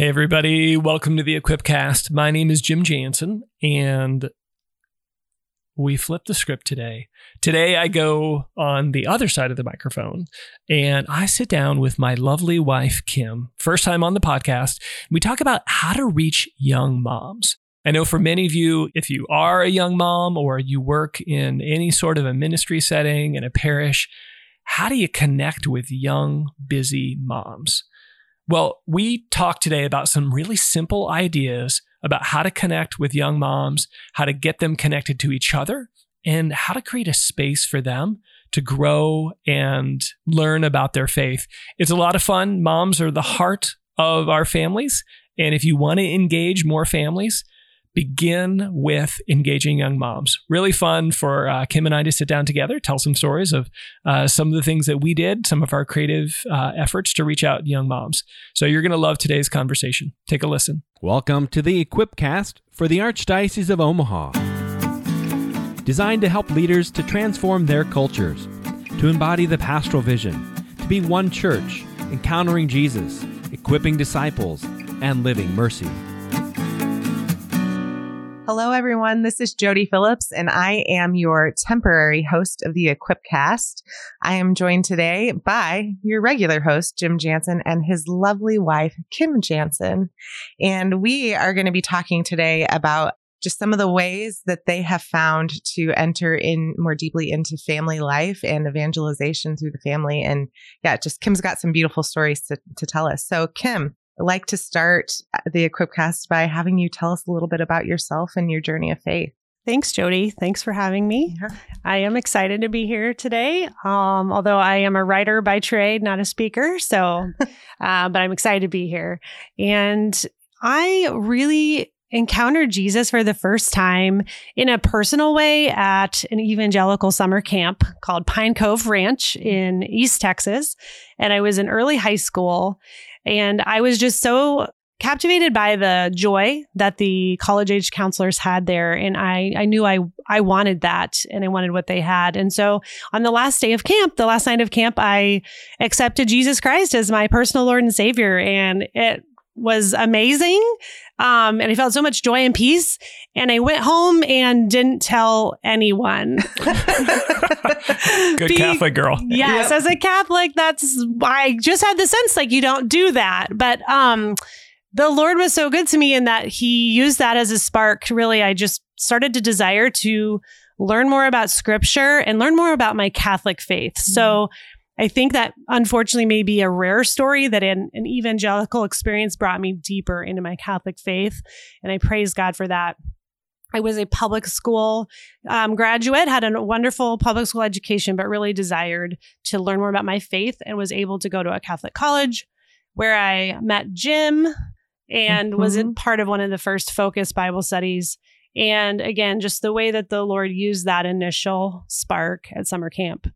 Hey, everybody. Welcome to the Equipcast. My name is Jim Jansen, and we flip the script today. Today, I go on the other side of the microphone and I sit down with my lovely wife, Kim. First time on the podcast. We talk about how to reach young moms. I know for many of you, if you are a young mom or you work in any sort of a ministry setting in a parish, how do you connect with young, busy moms? Well, we talked today about some really simple ideas about how to connect with young moms, how to get them connected to each other, and how to create a space for them to grow and learn about their faith. It's a lot of fun. Moms are the heart of our families. And if you want to engage more families, begin with engaging young moms. Really fun for uh, Kim and I to sit down together, tell some stories of uh, some of the things that we did, some of our creative uh, efforts to reach out to young moms. So you're going to love today's conversation. Take a listen. Welcome to the Equipcast for the Archdiocese of Omaha. Designed to help leaders to transform their cultures, to embody the pastoral vision, to be one church, encountering Jesus, equipping disciples, and living mercy. Hello, everyone. This is Jody Phillips, and I am your temporary host of the Equipcast. I am joined today by your regular host, Jim Jansen, and his lovely wife, Kim Jansen. And we are going to be talking today about just some of the ways that they have found to enter in more deeply into family life and evangelization through the family. And yeah, just Kim's got some beautiful stories to, to tell us. So, Kim, like to start the Equipcast by having you tell us a little bit about yourself and your journey of faith. Thanks, Jody. Thanks for having me. Yeah. I am excited to be here today. Um, although I am a writer by trade, not a speaker, so uh, but I'm excited to be here. And I really encountered Jesus for the first time in a personal way at an evangelical summer camp called Pine Cove Ranch in East Texas. And I was in early high school and I was just so captivated by the joy that the college age counselors had there and I I knew I I wanted that and I wanted what they had. And so on the last day of camp, the last night of camp, I accepted Jesus Christ as my personal Lord and Savior and it was amazing. Um, and I felt so much joy and peace. And I went home and didn't tell anyone. Good Be- Catholic girl. Yes, yep. as a Catholic, that's I just had the sense like you don't do that. But um, the Lord was so good to me in that He used that as a spark. Really, I just started to desire to learn more about Scripture and learn more about my Catholic faith. Mm-hmm. So I think that unfortunately may be a rare story that an, an evangelical experience brought me deeper into my Catholic faith. And I praise God for that. I was a public school um, graduate, had a wonderful public school education, but really desired to learn more about my faith and was able to go to a Catholic college where I met Jim and mm-hmm. was in part of one of the first Focus Bible studies. And again, just the way that the Lord used that initial spark at summer camp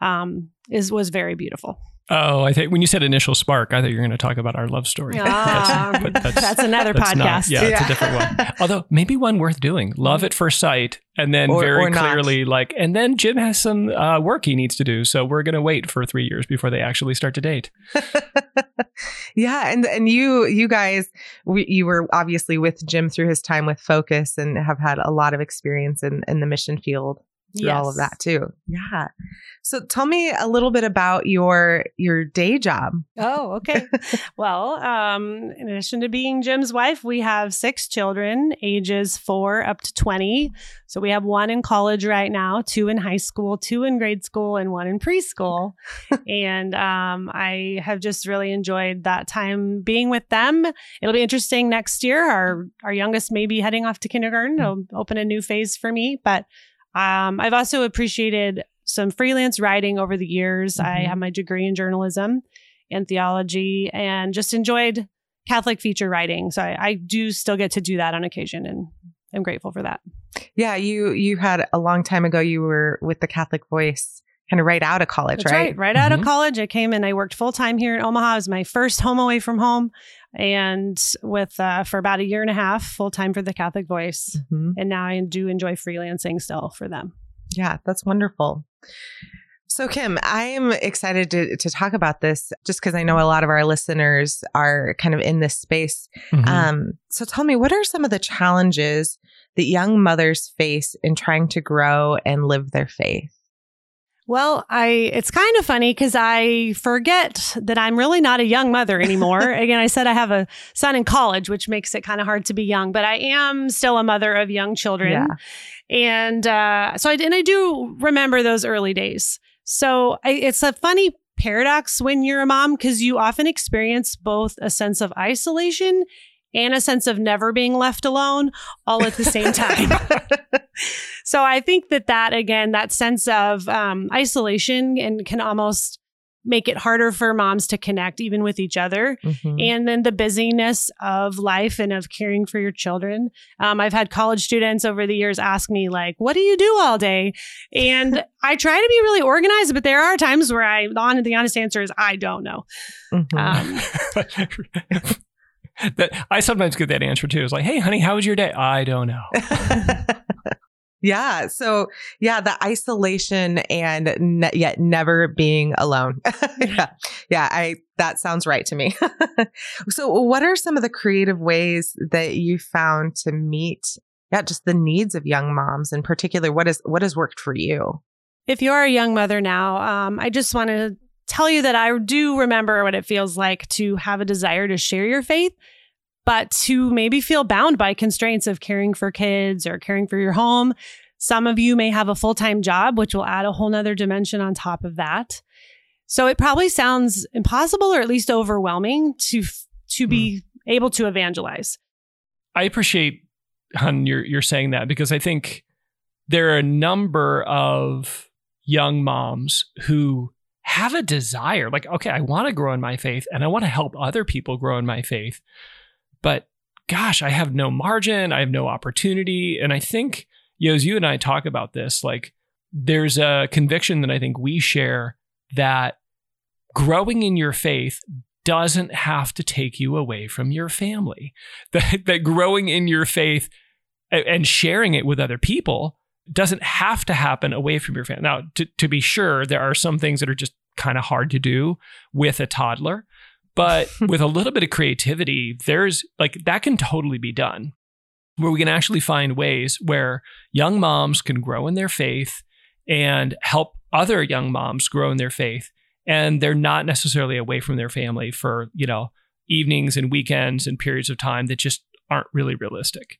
um, is was very beautiful. Oh, I think when you said initial spark, I thought you were going to talk about our love story. Ah, that's, that's, that's, another that's podcast. Not, yeah, yeah, it's a different one. Although maybe one worth doing. Love at first sight, and then or, very or clearly like, and then Jim has some uh, work he needs to do, so we're going to wait for three years before they actually start to date. yeah, and and you you guys, we, you were obviously with Jim through his time with Focus, and have had a lot of experience in in the mission field through yes. all of that too. Yeah. So tell me a little bit about your your day job. Oh, okay. well, um, in addition to being Jim's wife, we have six children, ages four up to twenty. So we have one in college right now, two in high school, two in grade school, and one in preschool. and um, I have just really enjoyed that time being with them. It'll be interesting next year. Our our youngest may be heading off to kindergarten. It'll open a new phase for me, but um, I've also appreciated some freelance writing over the years. Mm-hmm. I have my degree in journalism and theology and just enjoyed Catholic feature writing. So I, I do still get to do that on occasion and I'm grateful for that. Yeah, you you had a long time ago you were with the Catholic Voice kind of right out of college, right? Right, right mm-hmm. out of mm-hmm. college. I came and I worked full time here in Omaha. It was my first home away from home, and with uh, for about a year and a half, full time for the Catholic Voice. Mm-hmm. And now I do enjoy freelancing still for them. Yeah, that's wonderful. So, Kim, I'm excited to, to talk about this just because I know a lot of our listeners are kind of in this space. Mhm. Um, so, tell me, what are some of the challenges that young mothers face in trying to grow and live their faith? Well, I it's kind of funny because I forget that I'm really not a young mother anymore. Again, I said I have a son in college, which makes it kind of hard to be young, but I am still a mother of young children. Yeah. And uh, so I and I do remember those early days. So I, it's a funny paradox when you're a mom because you often experience both a sense of isolation and a sense of never being left alone all at the same time. so I think that that again, that sense of um, isolation and can almost make it harder for moms to connect even with each other. Mhm. And then the busyness of life and of caring for your children. Um, I've had college students over the years ask me, like, what do you do all day? And I try to be really organized, but there are times where I, the the honest answer is, I don't know. Mhm. Um, that I sometimes get that answer too. It's like, "Hey, honey, how was your day?" I don't know. yeah. So, yeah, the isolation and ne- yet never being alone. yeah. Yeah. I, that sounds right to me. so, what are some of the creative ways that you found to meet, yeah, just the needs of young moms in particular? What is, what has worked for you? if you're a young mother now, um, I just wanted to tell you that I do remember what it feels like to have a desire to share your faith, but to maybe feel bound by constraints of caring for kids or caring for your home. Some of you may have a full time job, which will add a whole nother dimension on top of that. So it probably sounds impossible or at least overwhelming to to be hmm. able to evangelize. I appreciate, Hun, you're you're saying that because I think there are a number of young moms who have a desire, like, okay, I want to grow in my faith and I want to help other people grow in my faith, but gosh, I have no margin, I have no opportunity, and I think, you know, as you and I talk about this, like, there's a conviction that I think we share that growing in your faith doesn't have to take you away from your family. That, that growing in your faith and sharing it with other people doesn't have to happen away from your family. Now, to, to be sure, there are some things that are just kind of hard to do with a toddler, but with a little bit of creativity, there's like that can totally be done where we can actually find ways where young moms can grow in their faith and help other young moms grow in their faith and they're not necessarily away from their family for you know evenings and weekends and periods of time that just aren't really realistic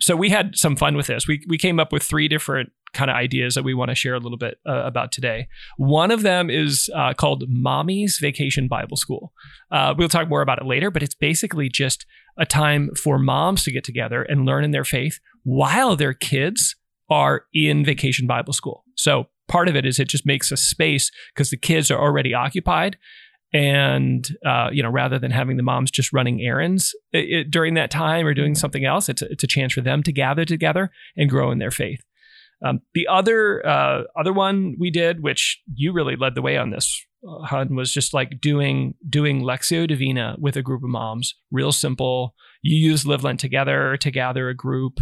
so we had some fun with this. We, we came up with three different kind of ideas that we want to share a little bit uh, about today. One of them is uh, called mommy's vacation bible school. Uh, we'll talk more about it later but it's basically just a time for moms to get together and learn in their faith while their kids are in vacation bible school. So part of it is it just makes a space because the kids are already occupied and uh, you know rather than having the moms just running errands i i during that time or doing something else it's a, it's a chance for them to gather together and grow in their faith. Um, the other uh, other one we did which you really led the way on this uh, Hun, was just like doing doing Lectio Divina with a group of moms. Real simple. You use Live Lent together to gather a group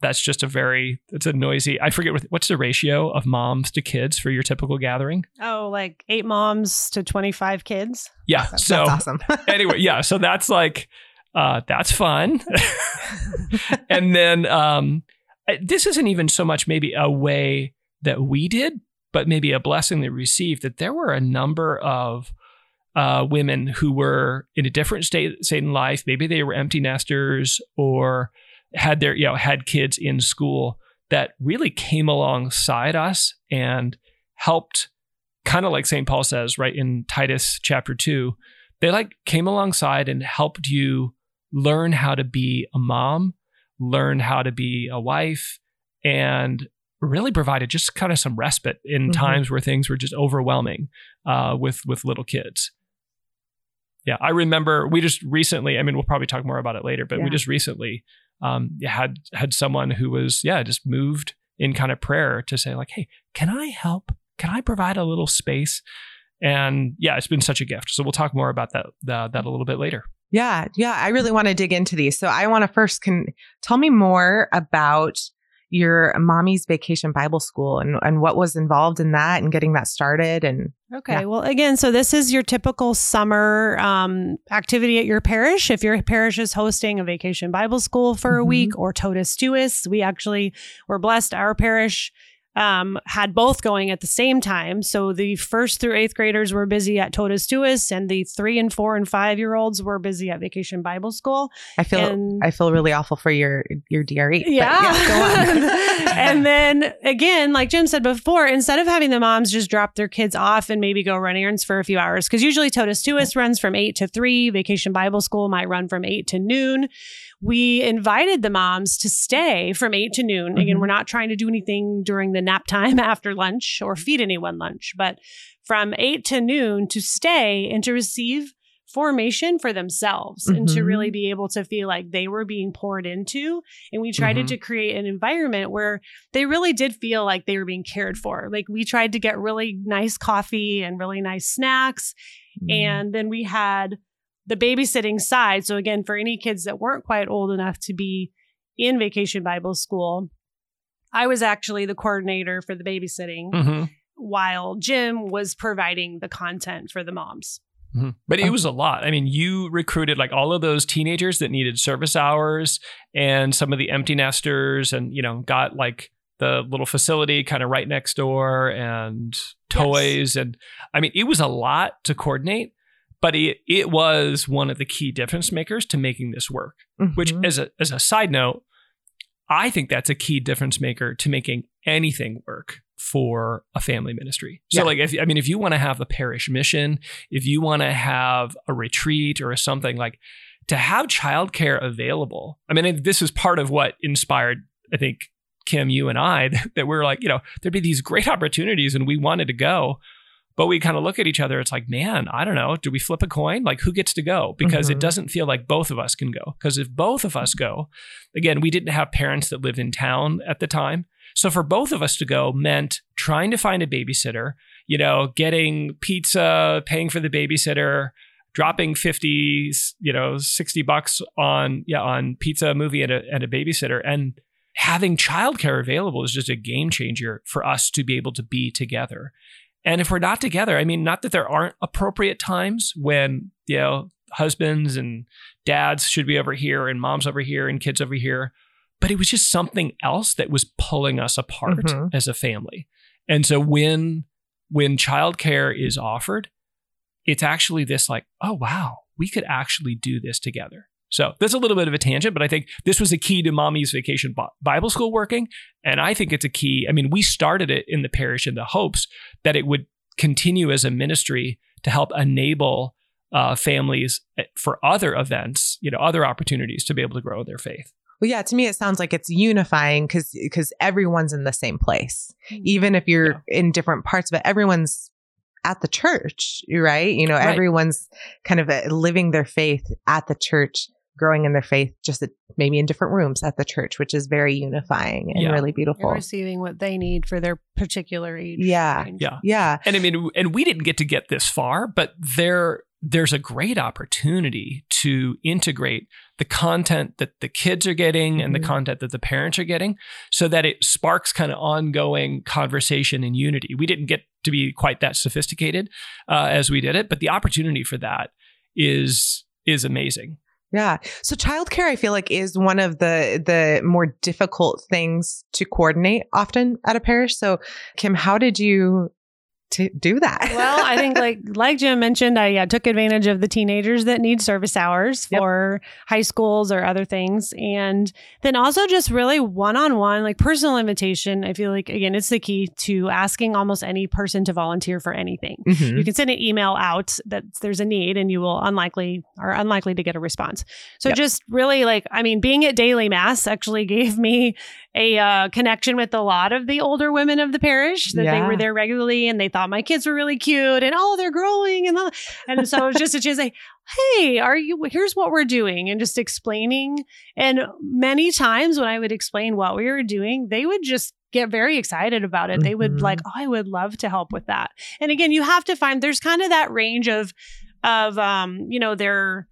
that's just a very it's a noisy i forget what, what's the ratio of moms to kids for your typical gathering Oh, like eight moms to 25 kids. yeah That's so awesome. anyway yeah so that's like uh that's fun and then um this isn't even so much maybe a way that we did but maybe a blessing they received that there were a number of uh, women who were in a different state, state in life. Maybe they were empty nesters or had their, you know, had kids in school that really came alongside us and helped, kind of like St. Paul says, right in Titus chapter two, they like came alongside and helped you learn how to be a mom, learn how to be a wife, and really provided just kind of some respite in Mhm. times where things were just overwhelming uh, with with little kids. Yeah, I remember we just recently. I mean, we'll probably talk more about it later, but we just recently um, had had someone who was yeah just moved in kind of prayer to say like, hey, can I help? Can I provide a little space? And yeah, it's been such a gift. So we'll talk more about that that, that a little bit later. Yeah, yeah, I really want to dig into these. So I want to first can tell me more about your mommy's vacation Bible school and, and what was involved in that and getting that started. And Okay. Yeah. Well, again, so this is your typical summer um, activity at your parish. If your parish is hosting a vacation Bible school for a Mhm. week or totus tuus, we actually were blessed. Our parish um, had both going at the same time. So the first through eighth graders were busy at totus tuus, and the three and four and five year olds were busy at vacation Bible school. I feel And- I feel really awful for your your DRE. but Yeah. go on. and then again, like Jim said before, instead of having the moms just drop their kids off and maybe go run errands for a few hours, because usually Totus Tuus runs from eight to three, Vacation Bible School might run from eight to noon. We invited the moms to stay from eight to noon. Again, Mhm. we're not trying to do anything during the nap time after lunch or feed anyone lunch, but from eight to noon to stay and to receive formation for themselves and to really be able to feel like they were being poured into and we tried Mhm. to create an environment where they really did feel like they were being cared for. Like we tried to get really nice coffee and really nice snacks. Mm-hmm. And then we had the babysitting side. So again, for any kids that weren't quite old enough to be in vacation Bible school, I was actually the coordinator for the babysitting hmm while Jim was providing the content for the moms. Mhm. But it was a lot. I mean, you recruited like all of those teenagers that needed service hours and some of the empty nesters and, you know, got like the little facility kind of right next door and toys. And I mean, it was a lot to coordinate, but it, it was one of the key difference makers to making this work, which Mhm. as a, as a side note, I think that's a key difference maker to making anything work for a family ministry. So Yeah. like if I mean if you want to have a parish mission, if you want to have a retreat or something like to have childcare available. I mean this is part of what inspired I think Kim you and I that we're like, you know, there'd be these great opportunities and we wanted to go. But we kind of look at each other. It's like, man, I don't know. Do we flip a coin? Like, who gets to go? Because it Mhm. doesn't feel like both of us can go. Because if both of us go, again, we didn't have parents that lived in town at the time. So for both of us to go meant trying to find a babysitter, you know, getting pizza, paying for the babysitter, dropping 50, you know, 60 bucks on, yeah, on pizza, movie and a, and a babysitter. And having childcare available is just a game changer for us to be able to be together. And if we're not together, I mean, not that there aren't appropriate times when, you know, husbands and dads should be over here and moms over here and kids over here, but it was just something else that was pulling us apart Mhm. as a family. And so when when childcare is offered, it's actually this like, oh wow, we could actually do this together. So that's a little bit of a tangent, but I think this was a key to Mommy's Vacation Bible School working. And I think it's a key. I mean, we started it in the parish in the hopes that it would continue as a ministry to help enable uh, families eh, for other events, you know, other opportunities to be able to grow their faith. Well, yeah, to me, it sounds like it's unifying because because everyone's in the same place, even if you're in different parts of it. Everyone's at the church, right? You know, Right. everyone's kind of uh, living their faith at the church, growing in their faith, just at, maybe in different rooms at the church, which is very unifying and Yeah. really You're beautiful. receiving what they need for their particular age. Yeah. range. Yeah. Yeah, And I mean, and we didn't get to get this far, but there there's a great opportunity to integrate the content that the kids are getting and the Mhm. content that the parents are getting so that it sparks kind of ongoing conversation and unity. We didn't get to be quite that sophisticated uh, as we did it, but the opportunity for that is is amazing. Yeah. So childcare, I feel like, is one of the the more difficult things to coordinate often at a parish. So, Kim, how did you to do that? well, I think like like Jim mentioned, I uh, took advantage of the teenagers that need service hours Yep. for high schools or other things, and then also just really one on one, like personal invitation. I feel like again, it's the key to asking almost any person to volunteer for anything. Mhm. You can send an email out that there's a need, and you will unlikely are unlikely to get a response. So Yep. just really like I mean, being at daily mass actually gave me a uh, connection with a lot of the older women of the parish that they were there regularly and they thought my kids were really cute and oh they're growing and all- and so it was just a chance to say hey are you here's what we're doing and just explaining. And many times when I would explain what we were doing they would just get very excited about it. They would like oh I would love to help with that. And again you have to find there's kind of that range of of um you know their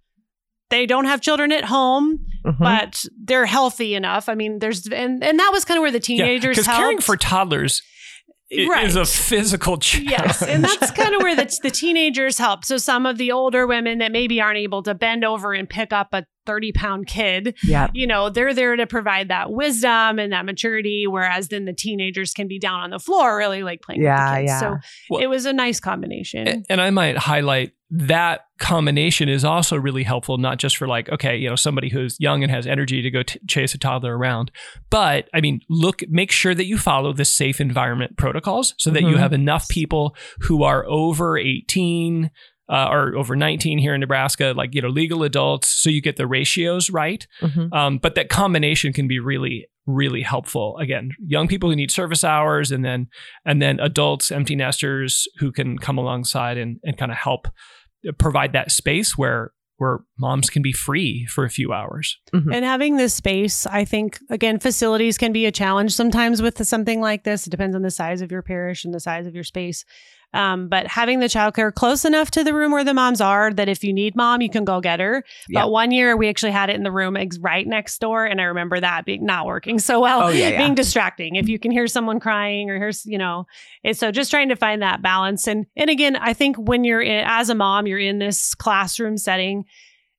they don't have children at home, Mhm. but they're healthy enough. I mean, there's and and that was kind of where the teenagers help. because caring for toddlers Right. is a physical challenge. Yes, and that's kind of where the, the teenagers help. So some of the older women that maybe aren't able to bend over and pick up a 30 pound kid, yeah. you know, they're there to provide that wisdom and that maturity. Whereas then the teenagers can be down on the floor, really like playing Yeah, with the kids. yeah. So Well- it was a nice combination. And I might highlight that combination is also really helpful, not just for like, okay, you know, somebody who's young and has energy to go t- chase a toddler around, but I mean, look, make sure that you follow the safe environment protocols so that you Mhm. have enough people who are over 18 uh, or over 19 here in Nebraska, like, you know, legal adults, so you get the ratios right. Mhm. Um, but that combination can be really, really helpful. Again, young people who need service hours, and then and then adults, empty nesters who can come alongside and, and kind of help provide that space where where moms can be free for a few hours. Mm-hmm. And having this space, I think, again, facilities can be a challenge sometimes with something like this. It depends on the size of your parish and the size of your space. Um, but having the childcare close enough to the room where the moms are that if you need mom, you can go get her. Yeah. But one year we actually had it in the room ex- right next door. And I remember that being not working so well, Oh, yeah, yeah. being distracting. If you can hear someone crying or hear, you know, and so just trying to find that balance. And, and again, I think when you're in, as a mom, you're in this classroom setting,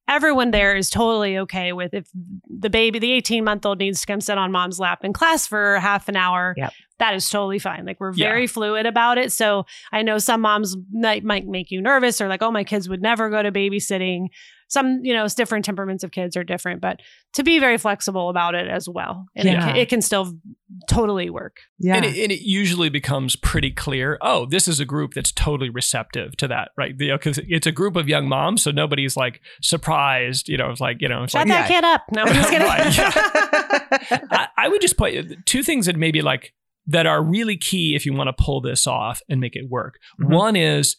everyone there is totally okay with if the baby, the 18 month old needs to come sit on mom's lap in class for half an hour. Yep. That is totally fine. Like we're Yeah. very fluid about it. So I know some moms might, might make you nervous or like, oh, my kids would never go to babysitting. Some, you know, it's different temperaments of kids are different, but to be very flexible about it as well. And it, Yeah. can, it can still totally work. Yeah. And, it, and it usually becomes pretty clear. Oh, this is a group that's totally receptive to that, right? Because it's a group of young moms, so nobody's like surprised. You know, it's like you know, Shut like that kid up. No, I'm just kidding. Right, I, I would just point uh, two things that maybe like that are really key if you want to pull this off and make it work. Mhm. One is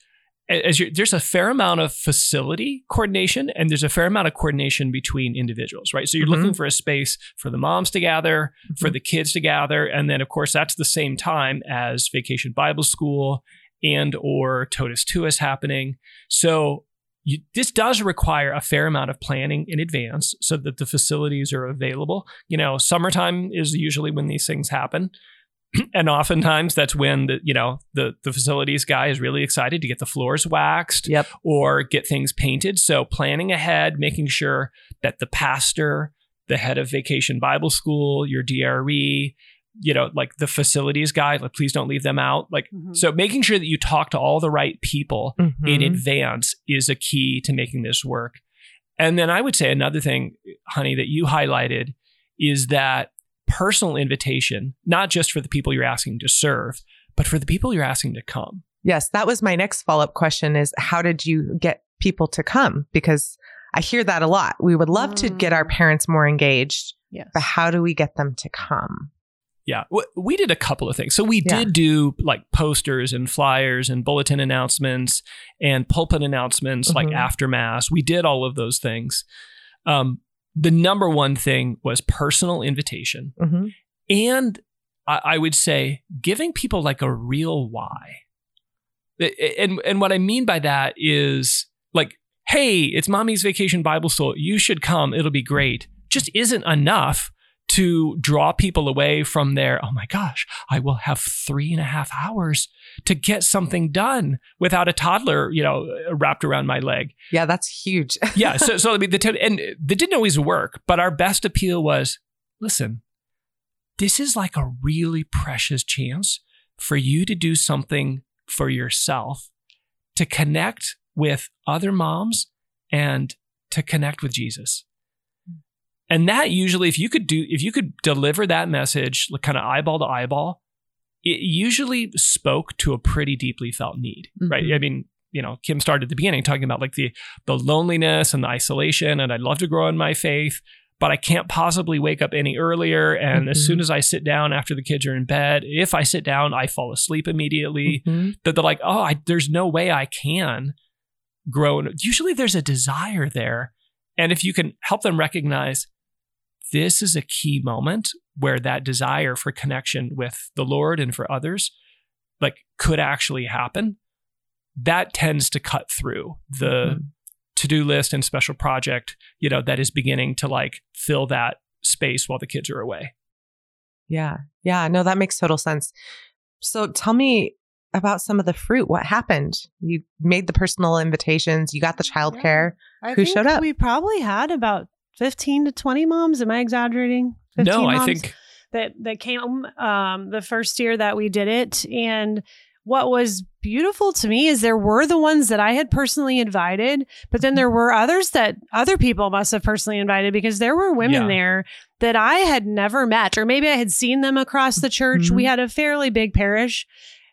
as there's a fair amount of facility coordination and there's a fair amount of coordination between individuals, right? So you're Mhm. looking for a space for the moms to gather, for the kids to gather, and then of course that's the same time as Vacation Bible School and or Totus Tuus happening. So you, this does require a fair amount of planning in advance so that the facilities are available. You know, summertime is usually when these things happen. and oftentimes that's when the you know the the facilities guy is really excited to get the floors waxed Yep. or get things painted. So planning ahead, making sure that the pastor, the head of Vacation Bible School, your DRE, you know, like the facilities guy, like please don't leave them out. Like Mhm. so making sure that you talk to all the right people in Mhm. advance is a key to making this work. And then I would say another thing, honey, that you highlighted is that personal invitation, not just for the people you're asking to serve, but for the people you're asking to come. Yes, that was my next follow up question is how did you get people to come? Because I hear that a lot. We would love to get our Mm. parents more engaged, Yes. but how do we get them to come? Yeah, we did a couple of things. So we Yeah. did do like posters and flyers and bulletin announcements and pulpit announcements, like Mhm. after mass. We did all of those things. Um, the number one thing was personal invitation, hmm and I, I would say giving people like a real why. And and what I mean by that is like, hey, it's mommy's vacation Bible school. You should come. It'll be great. Just isn't enough to draw people away from their, oh my gosh, I will have three and a half hours to get something done without a toddler, you know, wrapped around my leg. Yeah, that's huge. Yeah. So, so I mean, the t- and that didn't always work, but our best appeal was, listen, this is like a really precious chance for you to do something for yourself, to connect with other moms and to connect with Jesus. And that usually, if you could do, if you could deliver that message, like kind of eyeball to eyeball, it usually spoke to a pretty deeply felt need, right? Mhm. I mean, you know, Kim started at the beginning talking about like the the loneliness and the isolation, and I'd love to grow in my faith, but I can't possibly wake up any earlier. And as Mhm. soon as I sit down after the kids are in bed, if I sit down, I fall asleep immediately. Mhm. That they're like, oh, I, there's no way I can grow. in-" Usually, there's a desire there, and if you can help them recognize this is a key moment where that desire for connection with the Lord and for others, like, could actually happen. That tends to cut through the Mhm. to-do list and special project, you know, that is beginning to like fill that space while the kids are away. Yeah. Yeah. No, that makes total sense. So tell me about some of the fruit. What happened? You made the personal invitations, you got the childcare. I Who think showed up? We probably had about 15 to 20 moms. Am I exaggerating? 15 No, I think that that came um, the first year that we did it and what was beautiful to me is there were the ones that I had personally invited, but then there were others that other people must have personally invited because there were women Yeah. there that I had never met, or maybe I had seen them across the church. Mhm. We had a fairly big parish.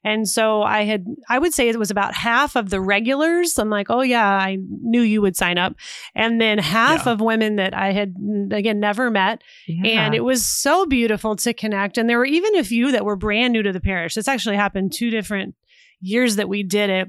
And so I had, I would say it was about half of the regulars. I'm like, oh, yeah, I knew you would sign up. And then half Yeah. of women that I had, again, never met. And it was so beautiful to connect. And there were even a few that were brand new to the parish. This actually happened two different years that we did it,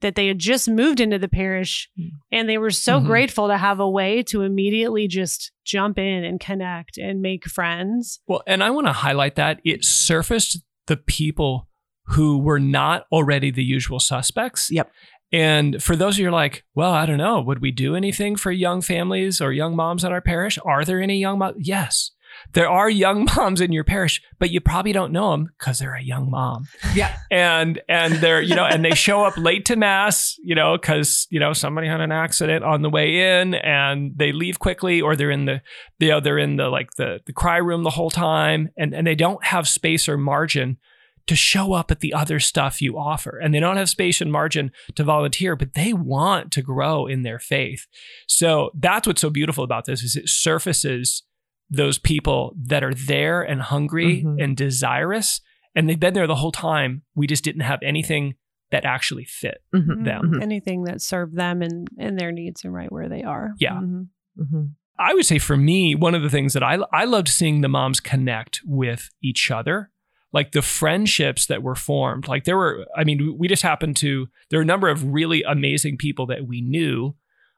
that they had just moved into the parish Mm. and they were so Mhm. grateful to have a way to immediately just jump in and connect and make friends. Well, and I want to highlight that it surfaced the people who were not already the usual suspects. Yep. And for those of you who are like, well, I don't know, would we do anything for young families or young moms in our parish? Are there any young moms? Yes. There are young moms in your parish, but you probably don't know them because they're a young mom. Yeah. And and they're, you know, and they show up late to mass, you know, because, you know, somebody had an accident on the way in and they leave quickly or they're in the you know, they're in the like the the cry room the whole time and, and they don't have space or margin to show up at the other stuff you offer. And they don't have space and margin to volunteer, but they want to grow in their faith. So that's what's so beautiful about this is it surfaces those people that are there and hungry Mhm. and desirous. And they've been there the whole time. We just didn't have anything that actually fit. Mhm, them. mhm, Anything that served them and, and their needs and right where they are. Yeah. Mhm. mhm. I would say for me, one of the things that I I loved seeing the moms connect with each other, like the friendships that were formed. Like there were, I mean, we just happened to there were a number of really amazing people that we knew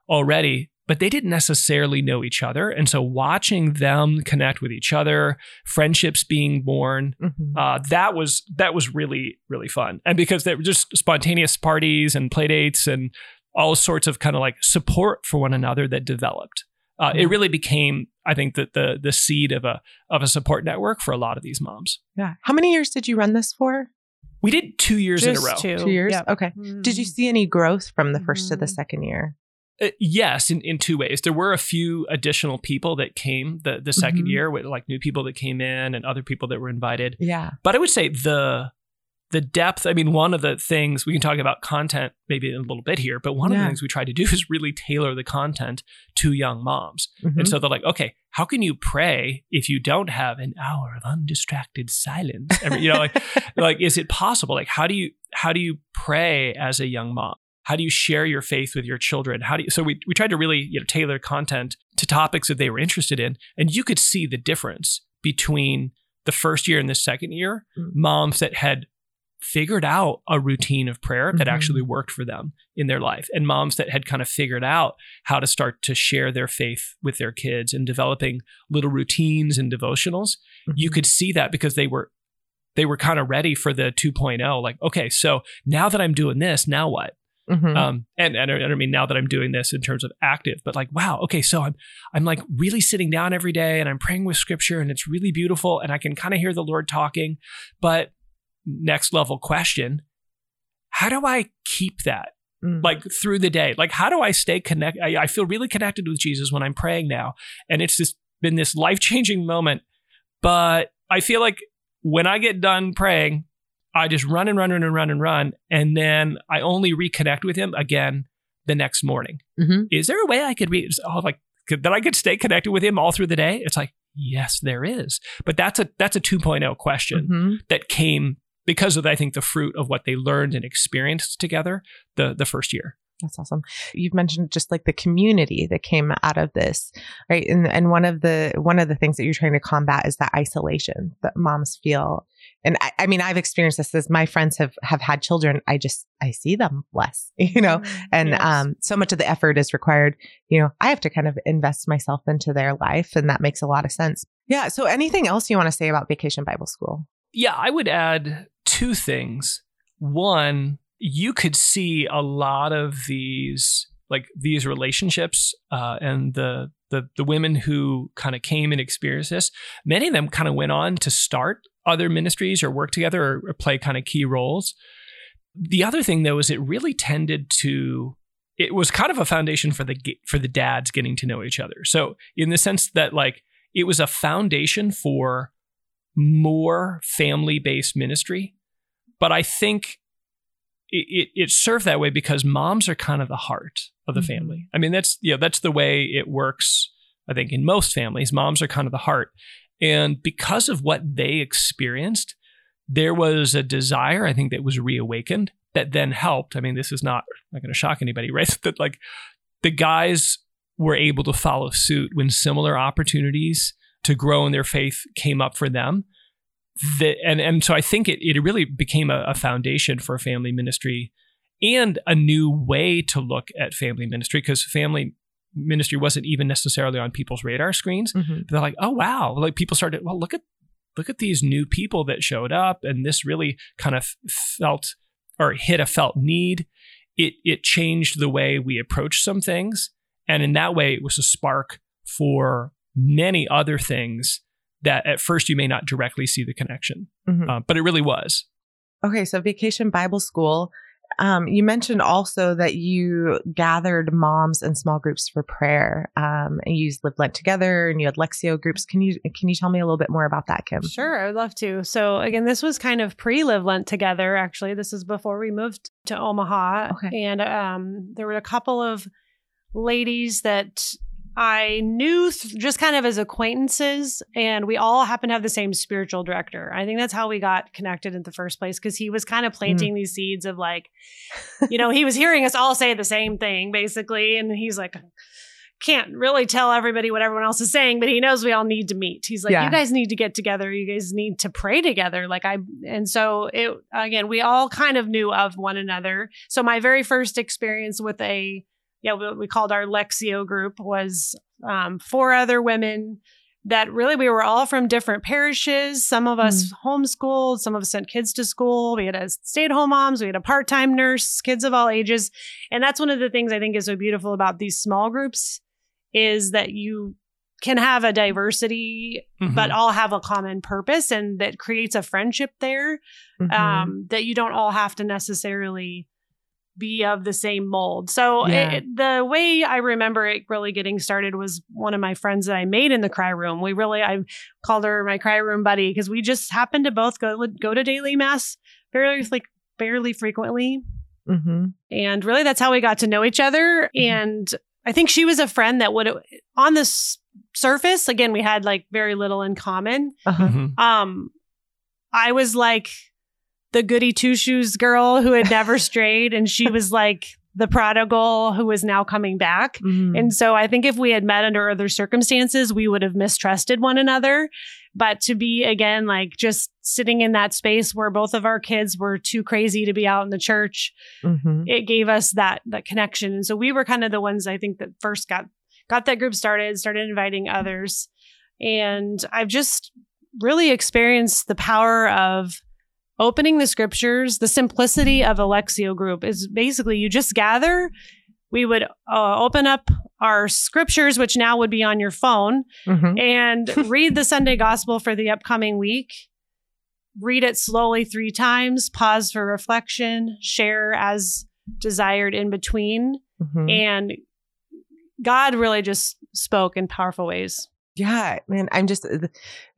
already, but they didn't necessarily know each other. And so watching them connect with each other, friendships being born, Mhm. uh, that was that was really really fun and because they were just spontaneous parties and play dates and all sorts of kind of like support for one another that developed uh, it really became i think that the the seed of a of a support network for a lot of these moms Yeah. How many years did you run this for? we did two years in a row two. Two years? Yep. Okay. Did you Mhm. see any growth from the 1st to the Mhm. second year? Uh, yes, in, in two ways. There were a few additional people that came the the 2nd Mhm. year, with like new people that came in and other people that were invited. Yeah. But I would say the the depth. I mean, one of the things we can talk about content maybe in a little bit here, but one of the things we try to do is really tailor the content to young moms. Mhm. And so they're like, okay, how can you pray if you don't have an hour of undistracted silence? Every, you know, like like is it possible? Like how do you how do you pray as a young mom? How do you share your faith with your children? How do you so we we tried to really, you know, tailor content to topics that they were interested in. And you could see the difference between the first year and the second year, Mm. moms that had figured out a routine of prayer that Mhm. actually worked for them in their life and moms that had kind of figured out how to start to share their faith with their kids and developing little routines and devotionals you Mhm. could see that because they were they were kind of ready for the 2.0 like okay so now that i'm doing this now what Mhm. um and, and I don't mean now that i'm doing this in terms of active but like wow okay so i'm i'm like really sitting down every day and i'm praying with scripture and it's really beautiful and i can kind of hear the lord talking but next level question how do i keep that Mm. like through the day like how do i stay connected I, I feel really connected with jesus when i'm praying now and it's just been this life-changing moment but i feel like when i get done praying i just run and run and run and run and then i only reconnect with him again the next morning Mhm. is there a way i could be oh, like that i could stay connected with him all through the day it's like yes there is but that's a that's a 2.0 question Mhm. that came because of I think the fruit of what they learned and experienced together the the first year. That's awesome. You've mentioned just like the community that came out of this, right? And and one of the one of the things that you're trying to combat is that isolation that moms feel. And I, I mean, I've experienced this as my friends have have had children. I just I see them less, you know. And Yes. um, so much of the effort is required. You know, I have to kind of invest myself into their life, and that makes a lot of sense. Yeah. So, anything else you want to say about Vacation Bible School? Yeah, I would add two things. One, you could see a lot of these like these relationships uh, and the the the women who kind of came and experienced this, many of them kind of went on to start other ministries or work together or, or play kind of key roles. The other thing though is it really tended to it was kind of a foundation for the for the dads getting to know each other. So in the sense that like it was a foundation for more family based ministry, but I think it, it, it served that way because moms are kind of the heart of the mm-hmm. family. I mean that's yeah that's the way it works. I think in most families, moms are kind of the heart, and because of what they experienced, there was a desire I think that was reawakened that then helped. I mean, this is not not going to shock anybody, right? that like the guys were able to follow suit when similar opportunities to grow in their faith came up for them. That, and and so I think it it really became a, a foundation for family ministry and a new way to look at family ministry because family ministry wasn't even necessarily on people's radar screens. Mm-hmm. They're like, oh wow, like people started. Well, look at look at these new people that showed up, and this really kind of felt or hit a felt need. It it changed the way we approach some things, and in that way, it was a spark for many other things that at first you may not directly see the connection, mm-hmm. uh, but it really was. Okay, so Vacation Bible School um, you mentioned also that you gathered moms and small groups for prayer, um, and you lived Lent together, and you had Lectio groups. Can you can you tell me a little bit more about that, Kim? Sure, I would love to. So again, this was kind of pre Live Lent together. Actually, this is before we moved to Omaha, okay. and um, there were a couple of ladies that I knew th- just kind of as acquaintances, and we all happen to have the same spiritual director. I think that's how we got connected in the first place because he was kind of planting mm. these seeds of like, you know, he was hearing us all say the same thing basically, and he's like, can't really tell everybody what everyone else is saying, but he knows we all need to meet. He's like, yeah. you guys need to get together. You guys need to pray together. Like I, and so it again, we all kind of knew of one another. So my very first experience with a yeah, what we called our Lectio group was um, four other women that really we were all from different parishes. Some of us mm. homeschooled, some of us sent kids to school. We had a stay at home moms, we had a part time nurse, kids of all ages. And that's one of the things I think is so beautiful about these small groups is that you can have a diversity, mm-hmm. but all have a common purpose and that creates a friendship there mm-hmm. um, that you don't all have to necessarily be of the same mold. So yeah. it, the way I remember it really getting started was one of my friends that I made in the cry room. We really I called her my cry room buddy because we just happened to both go go to daily mass fairly like fairly frequently. Mm-hmm. And really that's how we got to know each other mm-hmm. and I think she was a friend that would on this surface again we had like very little in common. Uh-huh. Mm-hmm. Um I was like the goody two shoes girl who had never strayed, and she was like the prodigal who is now coming back. Mm-hmm. And so I think if we had met under other circumstances, we would have mistrusted one another. But to be again, like just sitting in that space where both of our kids were too crazy to be out in the church, mm-hmm. it gave us that that connection. And so we were kind of the ones I think that first got got that group started, started inviting others. And I've just really experienced the power of opening the scriptures, the simplicity of a Lectio group is basically you just gather. We would uh, open up our scriptures, which now would be on your phone, mm-hmm. and read the Sunday gospel for the upcoming week. Read it slowly three times, pause for reflection, share as desired in between. Mm-hmm. And God really just spoke in powerful ways. Yeah, man, I'm just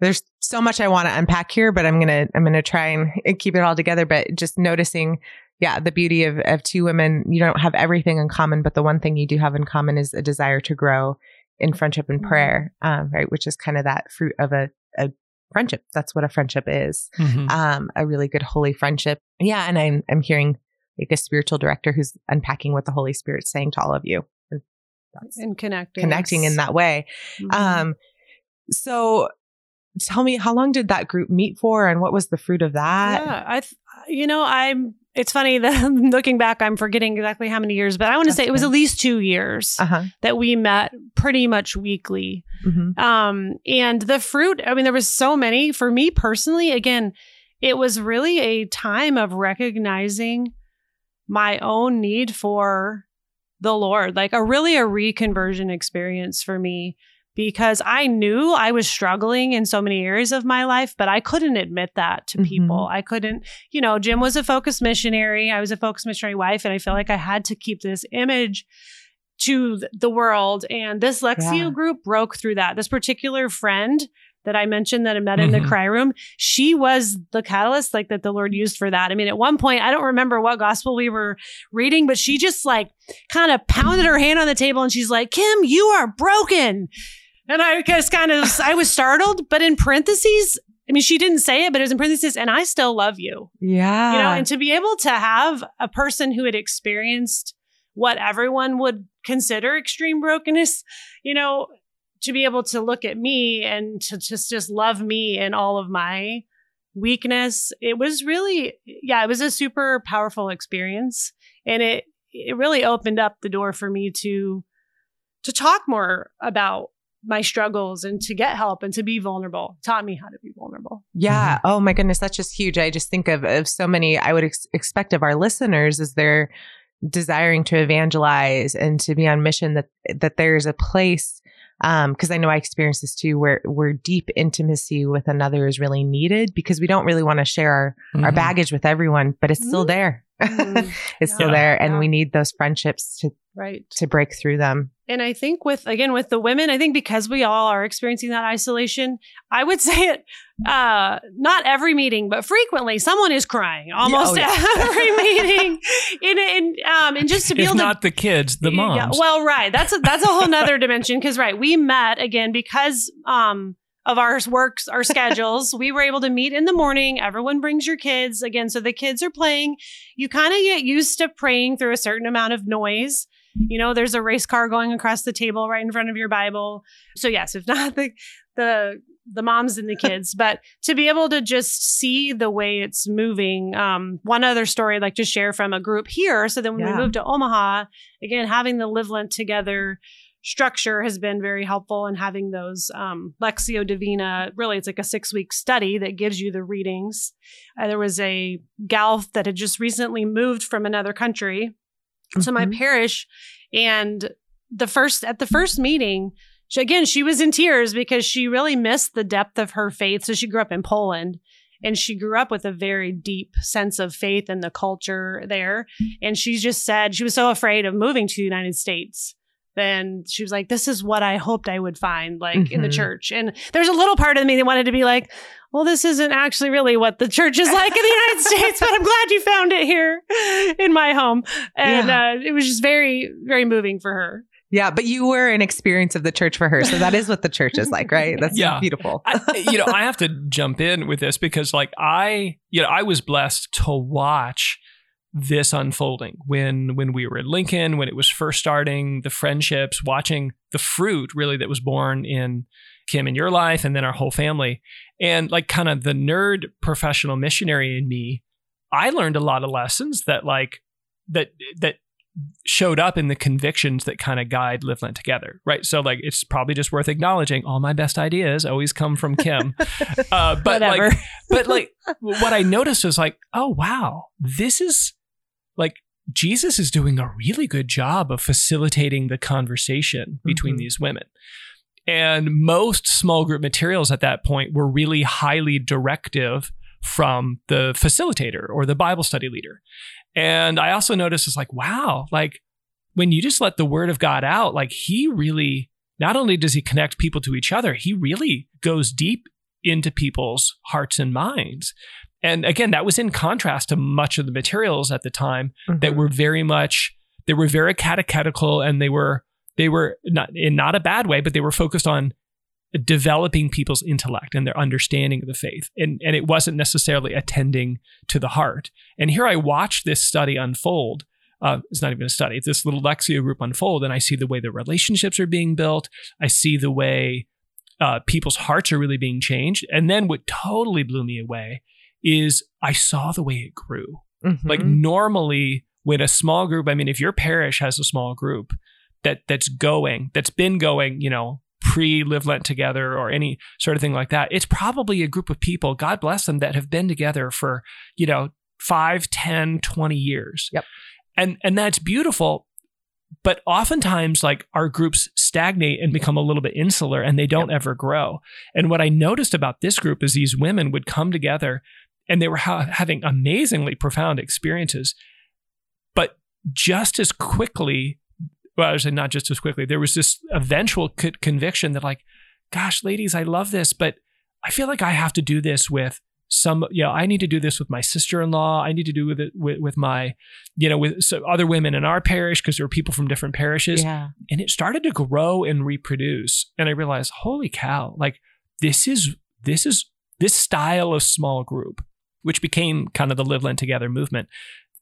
there's so much I want to unpack here, but I'm gonna I'm gonna try and keep it all together. But just noticing, yeah, the beauty of of two women. You don't have everything in common, but the one thing you do have in common is a desire to grow in friendship and mm-hmm. prayer, um, right? Which is kind of that fruit of a, a friendship. That's what a friendship is. Mm-hmm. Um, a really good holy friendship. Yeah, and I'm I'm hearing like a spiritual director who's unpacking what the Holy Spirit's saying to all of you and connecting connecting in that way mm-hmm. um so tell me how long did that group meet for and what was the fruit of that yeah i th- you know i'm it's funny that looking back i'm forgetting exactly how many years but i want to say it was at least two years uh-huh. that we met pretty much weekly mm-hmm. um and the fruit i mean there was so many for me personally again it was really a time of recognizing my own need for the Lord, like a really a reconversion experience for me because I knew I was struggling in so many areas of my life, but I couldn't admit that to Mhm. people. I couldn't, you know, Jim was a focused missionary. I was a focused missionary wife, and I feel like I had to keep this image to th- the world. And this Lectio Yeah. group broke through that. This particular friend that I mentioned that I met in the Mhm. cry room, she was the catalyst like that the Lord used for that. I mean, at one point, I don't remember what gospel we were reading, but she just like kind of pounded her hand on the table and she's like, Kim, you are broken. And I just kind of, I was startled, but in parentheses, I mean, she didn't say it, but it was in parentheses, and I still love you. Yeah. You know, and to be able to have a person who had experienced what everyone would consider extreme brokenness, you know, to be able to look at me and to just just love me and all of my weakness, it was really yeah, it was a super powerful experience and it it really opened up the door for me to to talk more about my struggles and to get help and to be vulnerable. Taught me how to be vulnerable. Yeah. Mm-hmm. Oh my goodness, that's just huge. I just think of of so many. I would ex- expect of our listeners as they're desiring to evangelize and to be on mission that that there's a place. Because I know I experienced this too, where where deep intimacy with another is really needed because we don't really want to share our, our Mhm. baggage with everyone, but it's still Mhm. there. It's still there, and Yeah. we need those friendships to Right. to break through them. And I think with again with the women, I think because we all are experiencing that isolation, I would say it uh not every meeting, but frequently someone is crying almost Yeah, every meeting. In, and um and just to be if able to not the kids, the Yeah, moms. well, right. That's a, that's a whole nother dimension because right, we met again because um of our works, our schedules. we were able to meet in the morning. Everyone brings your kids again, so the kids are playing. You kind of get used to praying through a certain amount of noise. You know, there's a race car going across the table right in front of your Bible. So yes, if not the the the moms and the kids, but to be able to just see the way it's moving. Um, one other story I'd like to share from a group here. So then when Yeah. we moved to Omaha, again, having the Live Lent together structure has been very helpful in having those um, Lectio Divina. Really, it's like a six week study that gives you the readings. Uh, there was a gal that had just recently moved from another country to my Mhm. parish, and the first at the first meeting. She, again, she was in tears because she really missed the depth of her faith. So she grew up in Poland and she grew up with a very deep sense of faith in the culture there. And she just said she was so afraid of moving to the United States. Then she was like, This is what I hoped I would find, like in the Mhm. church. And there's a little part of me that wanted to be like, Well, this isn't actually really what the church is like in the United States, but I'm glad you found it here in my home. And uh, it was just very, very moving for her. Yeah, but you were an experience of the church for her, so that is what the church is like, right? That's Yeah. beautiful. I, you know, I have to jump in with this because, like, I, you know, I was blessed to watch this unfolding when when we were at Lincoln, when it was first starting, the friendships, watching the fruit really that was born in Kim in your life, and then our whole family, and like kind of the nerd professional missionary in me, I learned a lot of lessons that like that that showed up in the convictions that kind of guide Live Lent Together, right? So like it's probably just worth acknowledging all my best ideas always come from Kim. uh, but like but like what I noticed was like, oh wow, this is like Jesus is doing a really good job of facilitating the conversation between Mhm. these women. And most small group materials at that point were really highly directive from the facilitator or the Bible study leader. And I also noticed it's like, wow, like when you just let the word of God out, like he really, not only does he connect people to each other, he really goes deep into people's hearts and minds. And again, that was in contrast to much of the materials at the time that Mhm. were very much they were very catechetical and they were they were not in not a bad way, but they were focused on developing people's intellect and their understanding of the faith. And and it wasn't necessarily attending to the heart. And here I watched this study unfold. Uh, it's not even a study. It's this little Lectio group unfold, and I see the way the relationships are being built. I see the way uh, people's hearts are really being changed. And then what totally blew me away is I saw the way it grew. Mhm. Like normally, when a small group, I mean, if your parish has a small group that that's going, that's been going, you know, pre Live Lent together or any sort of thing like that, it's probably a group of people, God bless them, that have been together for, you know, 5, 10, 20 years. Yep. And and that's beautiful. but oftentimes like our groups stagnate and become a little bit insular and they don't ever grow. And what I noticed about this group is these women would come together and they were ha- having amazingly profound experiences, but just as quickly, well, I was saying not just as quickly, there was this eventual co- conviction that like, gosh, ladies, I love this, but I feel like I have to do this with some you know i need to do this with my sister-in-law. I need to do with it with, with my you know with so other women in our parish because there were people from different parishes. Yeah. and it started to grow and reproduce and i realized holy cow like this is this is this style of small group which became kind of the live lent together movement.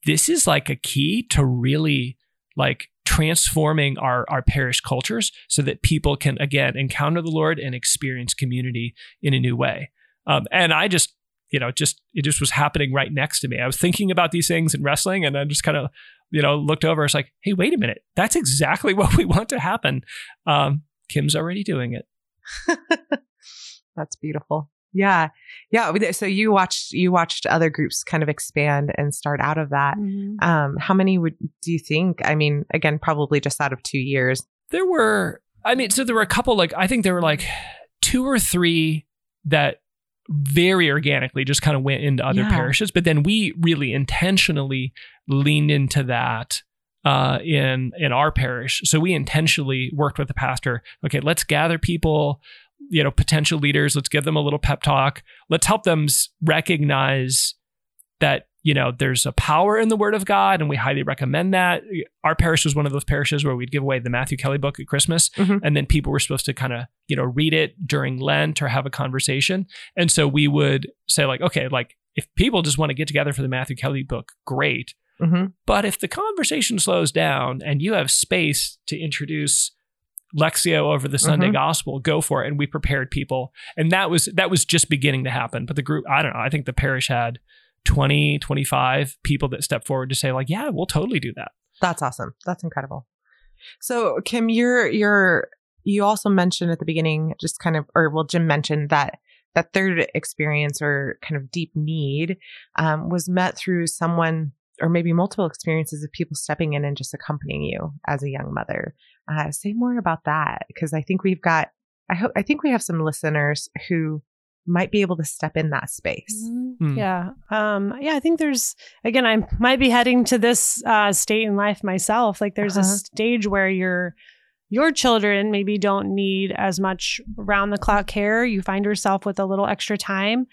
This is like a key to really like transforming our our parish cultures so that people can again encounter the lord and experience community in a new way. Um, and i just you know just it just was happening right next to me. I was thinking about these things and wrestling and i just kind of you know looked over. It's like hey wait a minute. That's exactly what we want to happen. Um, kim's already doing it. That's beautiful. Yeah. Yeah. So you watched you watched other groups kind of expand and start out of that. Mhm. Um, how many would do you think? I mean, again, probably just out of two years. there were i mean so there were a couple like i think there were like two or three that very organically just kind of went into other Yeah. parishes but then we really intentionally leaned into that uh, in in our parish so we intentionally worked with the pastor okay let's gather people you know potential leaders. Let's give them a little pep talk. Let's help them recognize that you know there's a power in the word of god and we highly recommend that. Our parish was one of those parishes where we'd give away the matthew kelly book at christmas Mhm. and then people were supposed to kind of you know read it during lent or have a conversation. And so we would say like okay like if people just want to get together for the matthew kelly book great. Hmm but if the conversation slows down and you have space to introduce Lectio over the Sunday Mhm. gospel, go for it. And we prepared people. And that was that was just beginning to happen. But the group, I don't know, I think the parish had 20, 25 people that stepped forward to say, like, yeah, we'll totally do that. That's awesome. That's incredible. So Kim, you're you're you also mentioned at the beginning, just kind of, or well, Jim mentioned that that third experience or kind of deep need um, was met through someone or maybe multiple experiences of people stepping in and just accompanying you as a young mother. Uh, say more about that because I think we've got. I hope I think we have some listeners who might be able to step in that space. Mhm. Hmm. Yeah. Um, yeah, I think there's, again, I might be heading to this uh, state in life myself. Like there's a Uh-huh. stage where your your children maybe don't need as much round the clock care. You find yourself with a little extra time.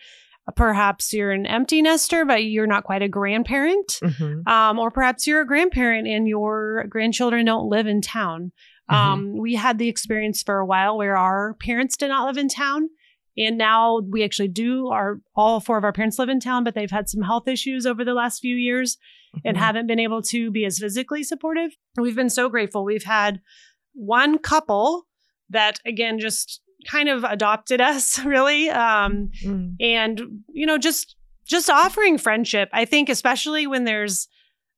Perhaps you're an empty nester, but you're not quite a grandparent. Mhm. Um, or perhaps you're a grandparent and your grandchildren don't live in town. Mhm. Um, we had the experience for a while where our parents did not live in town. And now we actually do. Our all four of our parents live in town, but they've had some health issues over the last few years and Mhm. haven't been able to be as physically supportive. We've been so grateful. We've had one couple that again just kind of adopted us, really. Um, Mm. and you know just just offering friendship i think especially when there's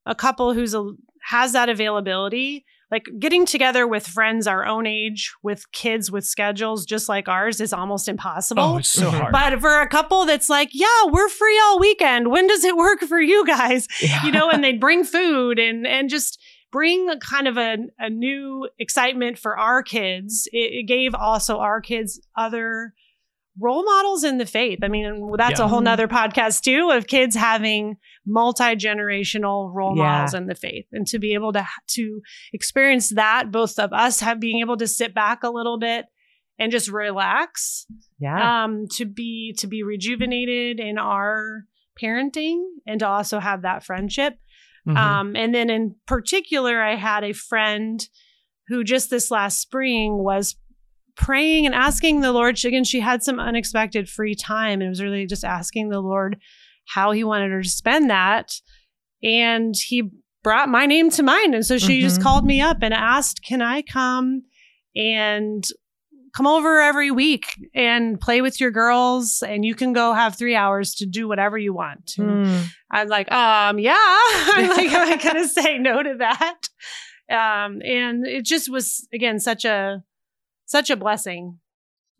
a couple who's a, has that availability like getting together with friends our own age with kids with schedules just like ours is almost impossible Oh, it's so Mhm. hard. but for a couple that's like yeah we're free all weekend when does it work for you guys Yeah. you know and they bring food and and just bring a kind of a, a new excitement for our kids it, it gave also our kids other role models in the faith i mean that's Yeah. a whole nother podcast too of kids having multi-generational role Yeah. models in the faith and to be able to to experience that both of us have being able to sit back a little bit and just relax yeah. um to be to be rejuvenated in our parenting and to also have that friendship Mhm. um and then in particular i had a friend who just this last spring was praying and asking the lord she, again she had some unexpected free time and it was really just asking the lord how he wanted her to spend that and he brought my name to mind and so she just Mhm. called me up and asked can i come and come over every week and play with your girls and you can go have three hours to do whatever you want Mm. i'm like um yeah i'm like am i gonna say no to that um and it just was again such a such a blessing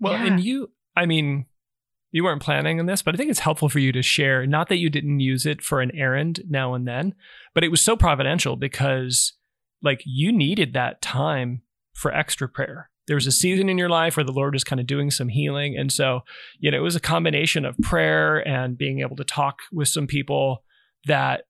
Well, Yeah. and you, I mean, you weren't planning on this, but I think it's helpful for you to share. Not that you didn't use it for an errand now and then, but it was so providential because like you needed that time for extra prayer. There was a season in your life where the Lord was kind of doing some healing. And so, you know, it was a combination of prayer and being able to talk with some people that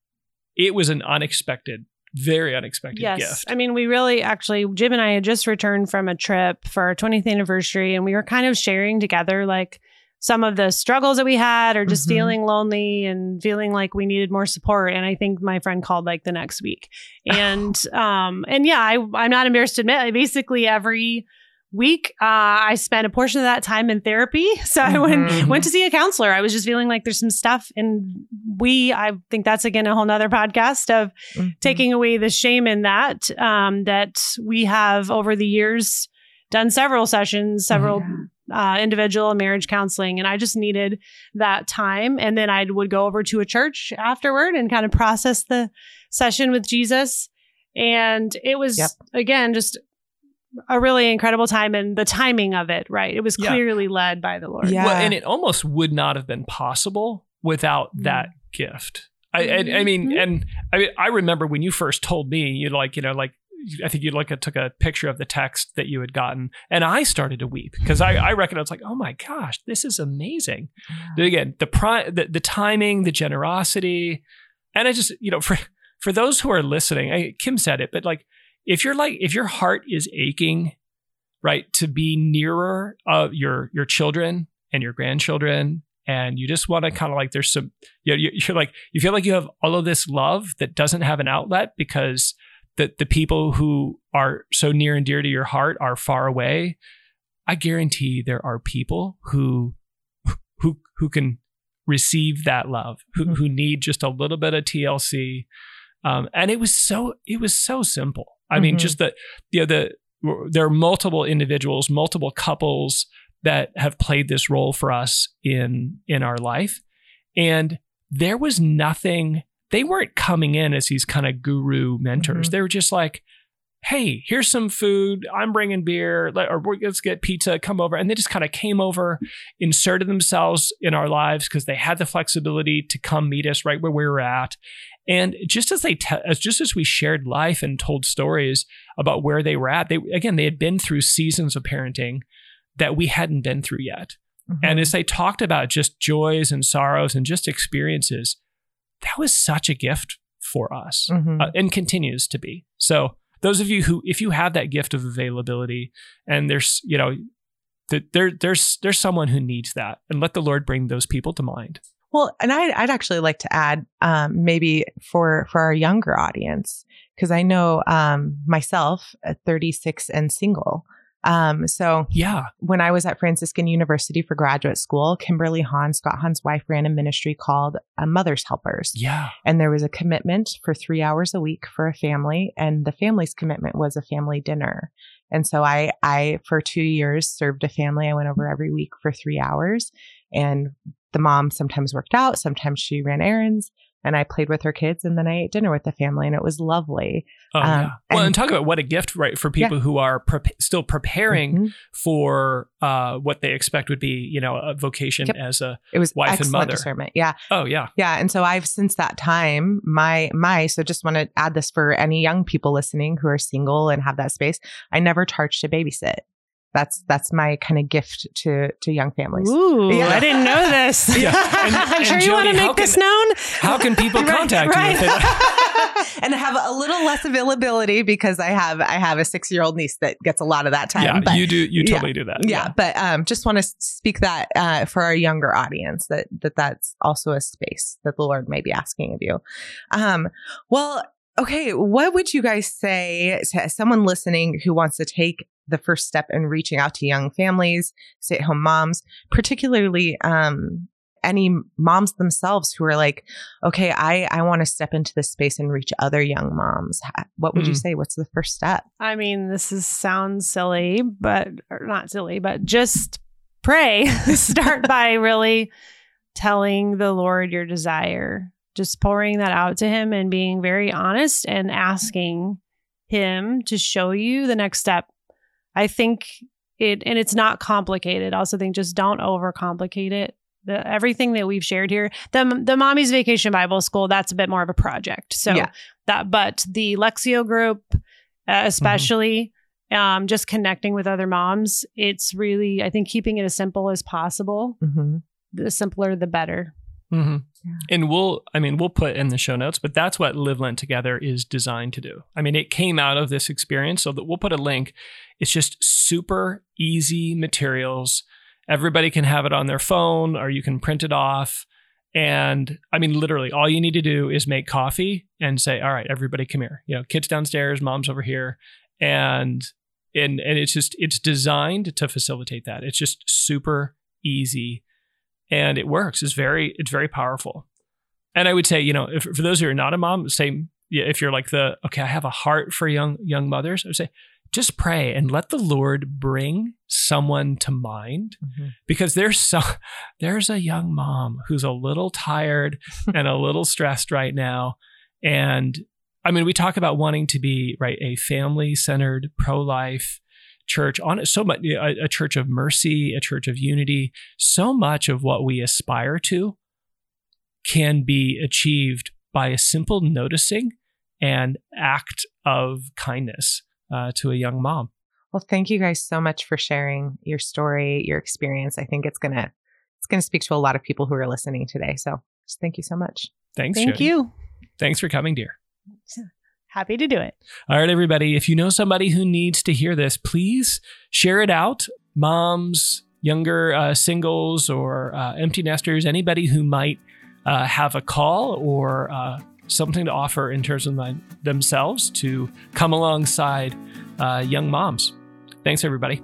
it was an unexpected, very unexpected yes. gift. I mean, we really actually, Jim and I had just returned from a trip for our 20th anniversary, and we were kind of sharing together like some of the struggles that we had or just Mhm. feeling lonely and feeling like we needed more support and i think my friend called like the next week and um and yeah I, i'm not embarrassed to admit I basically every week uh, i spent a portion of that time in therapy so i went Mhm. went to see a counselor i was just feeling like there's some stuff and we i think that's again a whole nother podcast of Mhm. taking away the shame in that um, that we have over the years done several sessions several uh, individual and marriage counseling and i just needed that time and then i would go over to a church afterward and kind of process the session with jesus and it was Yep. again just a really incredible time and the timing of it right it was Yeah. clearly led by the lord Yeah. Well, and it almost would not have been possible without that gift. I, I, I mean, Mhm. and I mean, I remember when you first told me, you like, you know, like, I think you like took a picture of the text that you had gotten, and I started to weep because I, reckon I recognized like, oh my gosh, this is amazing. But again, the pri- the, the timing, the generosity, and I just, you know, for for those who are listening, I, Kim said it, but like, if you're like, if your heart is aching, right, to be nearer of your your children and your grandchildren, and you just want to kind of like, there's some, you know, you- you're like, you feel like you have all of this love that doesn't have an outlet because the the people who are so near and dear to your heart are far away. I guarantee there are people who who who can receive that love, who who need just a little bit of TLC. Um, and it was so it was so simple. I mean, Mhm. just the you know the there are multiple individuals, multiple couples that have played this role for us in in our life, and there was nothing. They weren't coming in as these kind of guru mentors. Mhm. They were just like, hey, here's some food. I'm bringing beer, or let's get pizza. Come over, and they just kind of came over, inserted themselves in our lives because they had the flexibility to come meet us right where we were at. And just as they, te- as just as we shared life and told stories about where they were at, they again they had been through seasons of parenting that we hadn't been through yet. Mhm. And as they talked about just joys and sorrows and just experiences, that was such a gift for us Mhm. uh, and continues to be. So those of you who, if you have that gift of availability, and there's, you know, th- there, there's, there's someone who needs that, and let the Lord bring those people to mind. Well, and I'd, I'd actually like to add, um, maybe for for our younger audience, because I know um, myself, at 36 and single. Um, so Yeah, when I was at Franciscan University for graduate school, Kimberly Hahn, Scott Hahn's wife, ran a ministry called uh, Mother's Helpers. yeah, And there was a commitment for three hours a week for a family, and the family's commitment was a family dinner. And so I, I for two years served a family. I went over every week for three hours, and the mom sometimes worked out, sometimes she ran errands, and I played with her kids, and then I ate dinner with the family, and it was lovely. oh, Um, yeah. Well, and, and- talk about what a gift, right, for people who are prep still preparing Mhm. for uh, what they expect would be, you know, a vocation Yep. as a. It was Wife and mother. discernment. Yeah. Oh yeah, Yeah. And so I've since that time, my, my, so just want to add this for any young people listening who are single and have that space. I never charged to babysit. That's, that's my kind of gift to, to young families. Ooh, Yeah. I didn't know this. Yeah. And- I'm and sure you want to how make this can- known. how can people Right, contact you? If they, and have a little less availability because I have, I have a six year old niece that gets a lot of that time. yeah, but you do. You yeah. totally do that. yeah, but um, just want to speak that uh, for our younger audience that that that's also a space that the Lord may be asking of you. Um, well, okay, what would you guys say to someone listening who wants to take the first step in reaching out to young families, stay at home moms, particularly um, any moms themselves who are like, okay, I I want to step into this space and reach other young moms. What would you Mm. say? What's the first step? I mean, this is sounds silly, but or not silly, but just pray. Start by really telling the Lord your desire, just pouring that out to Him and being very honest and asking Him to show you the next step. I think it, and it's not complicated. I also think just don't overcomplicate it. The, everything that we've shared here, the the mommy's vacation Bible school, that's a bit more of a project. So Yeah. that, but the Lectio group, uh, especially um, just connecting with other moms. It's really, I think, keeping it as simple as possible. hmm The simpler, the better. hmm Yeah. And we'll, I mean, we'll put in the show notes, but that's what Live Lent Together is designed to do. I mean, it came out of this experience, so that we'll put a link. It's just super easy materials. Everybody can have it on their phone, or you can print it off. And I mean, literally, all you need to do is make coffee and say, "All right, everybody, come here." You know, kids downstairs, mom's over here, and and and it's just it's designed to facilitate that. It's just super easy and it works. It's very it's very powerful. And I would say, you know, if, for those who are not a mom, say if you're like the okay, I have a heart for young young mothers. I would say just pray and let the Lord bring someone to mind hmm because there's so there's a young mom who's a little tired and a little stressed right now. And i mean we talk about wanting to be right a family centered pro-life church on so much a, a church of mercy a church of unity. So much of what we aspire to can be achieved by a simple noticing and act of kindness uh, to a young mom Well, thank you guys so much for sharing your story, your experience. I think it's gonna it's gonna speak to a lot of people who are listening today. So just thank you so much. thanks Thank Jody. you. thanks for coming dear Happy to do it. All right, everybody. If you know somebody who needs to hear this, please share it out. Moms, younger uh, singles, or uh, empty nesters, anybody who might uh, have a call or uh, something to offer in terms of my, themselves to come alongside uh, young moms. Thanks, everybody.